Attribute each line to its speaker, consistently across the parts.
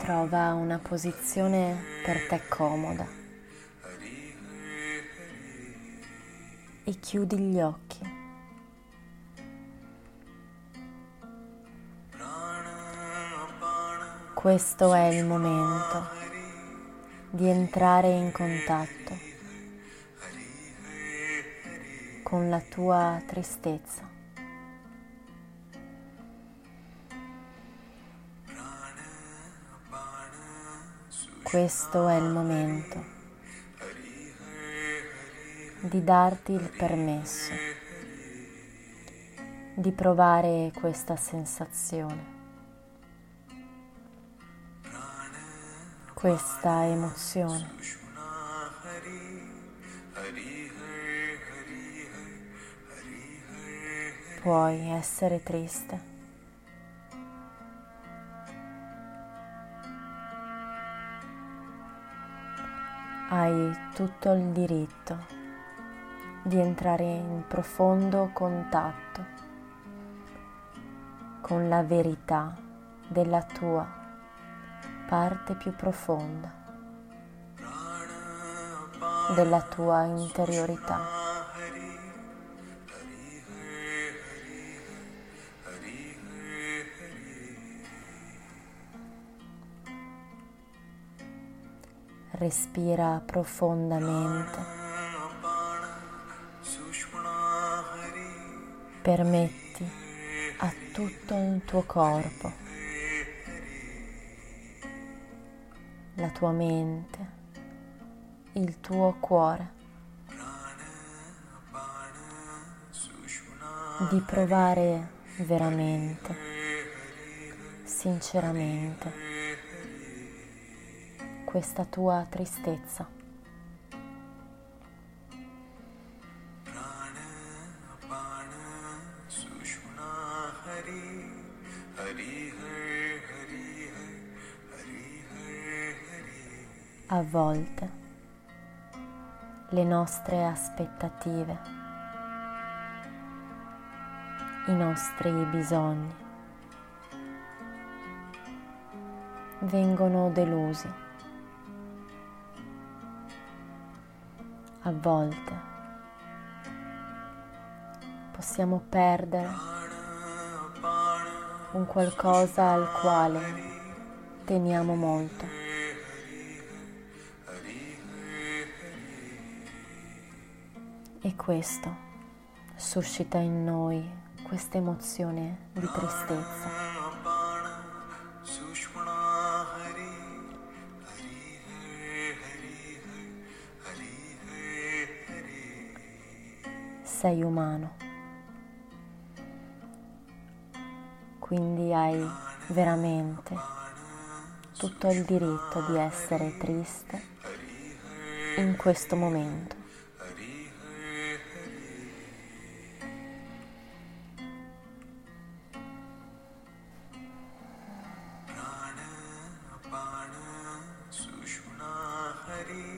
Speaker 1: Trova una posizione per te comoda e chiudi gli occhi. Questo è il momento di entrare in contatto con la tua tristezza. Questo è il momento di darti il permesso di provare questa sensazione, questa emozione. Puoi essere triste hai tutto il diritto di entrare in profondo contatto con la verità della tua parte più profonda, della tua interiorità. Respira profondamente. Permetti a tutto il tuo corpo, la tua mente, il tuo cuore di provare veramente, sinceramente questa tua tristezza. A volte le nostre aspettative, i nostri bisogni vengono delusi. A volte possiamo perdere un qualcosa al quale teniamo molto. E questo suscita in noi questa emozione di tristezza. Sei umano. Quindi hai veramente tutto il diritto di essere triste in questo momento.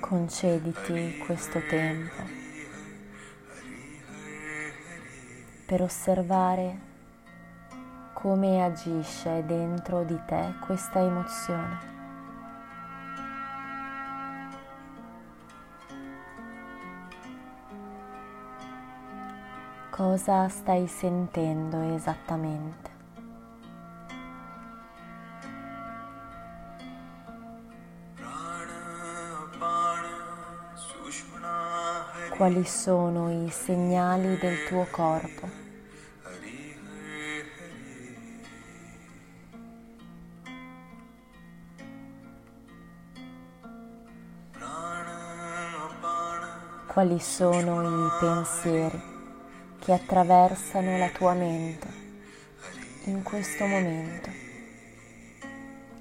Speaker 1: Concediti questo tempo per osservare come agisce dentro di te questa emozione. Cosa stai sentendo esattamente? quali sono i segnali del tuo corpo. Quali sono i pensieri che attraversano la tua mente in questo momento?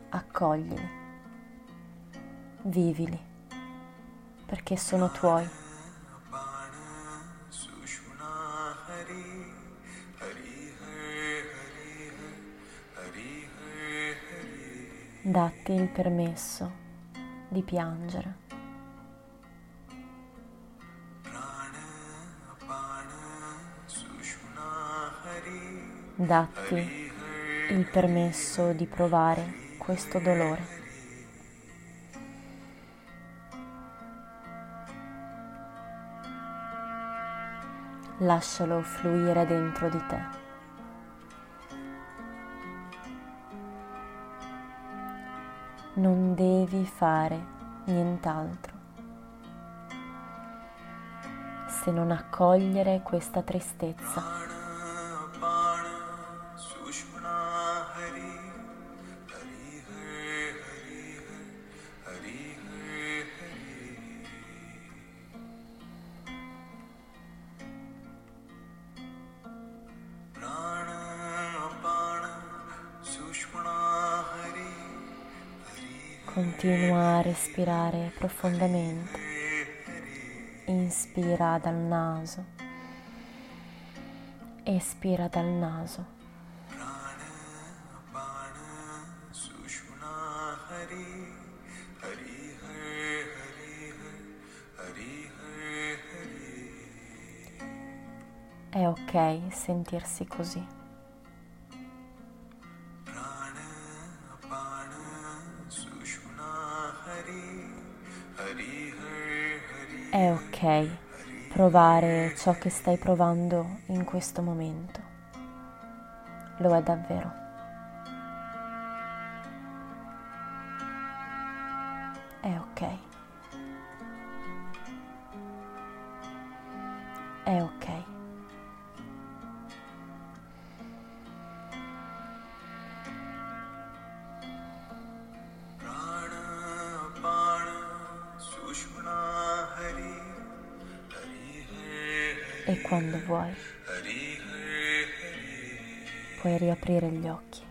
Speaker 1: Accoglili. vivili, perché sono tuoi. Datti il permesso di piangere. Datti il permesso di provare questo dolore. Lascialo fluire dentro di te. Non devi fare nient'altro se non accogliere questa tristezza. Continua a respirare profondamente. Inspira dal naso. Espira dal naso. È ok sentirsi così. È ok provare ciò che stai provando in questo momento. Lo è davvero. e quando vuoi puoi riaprire gli occhi.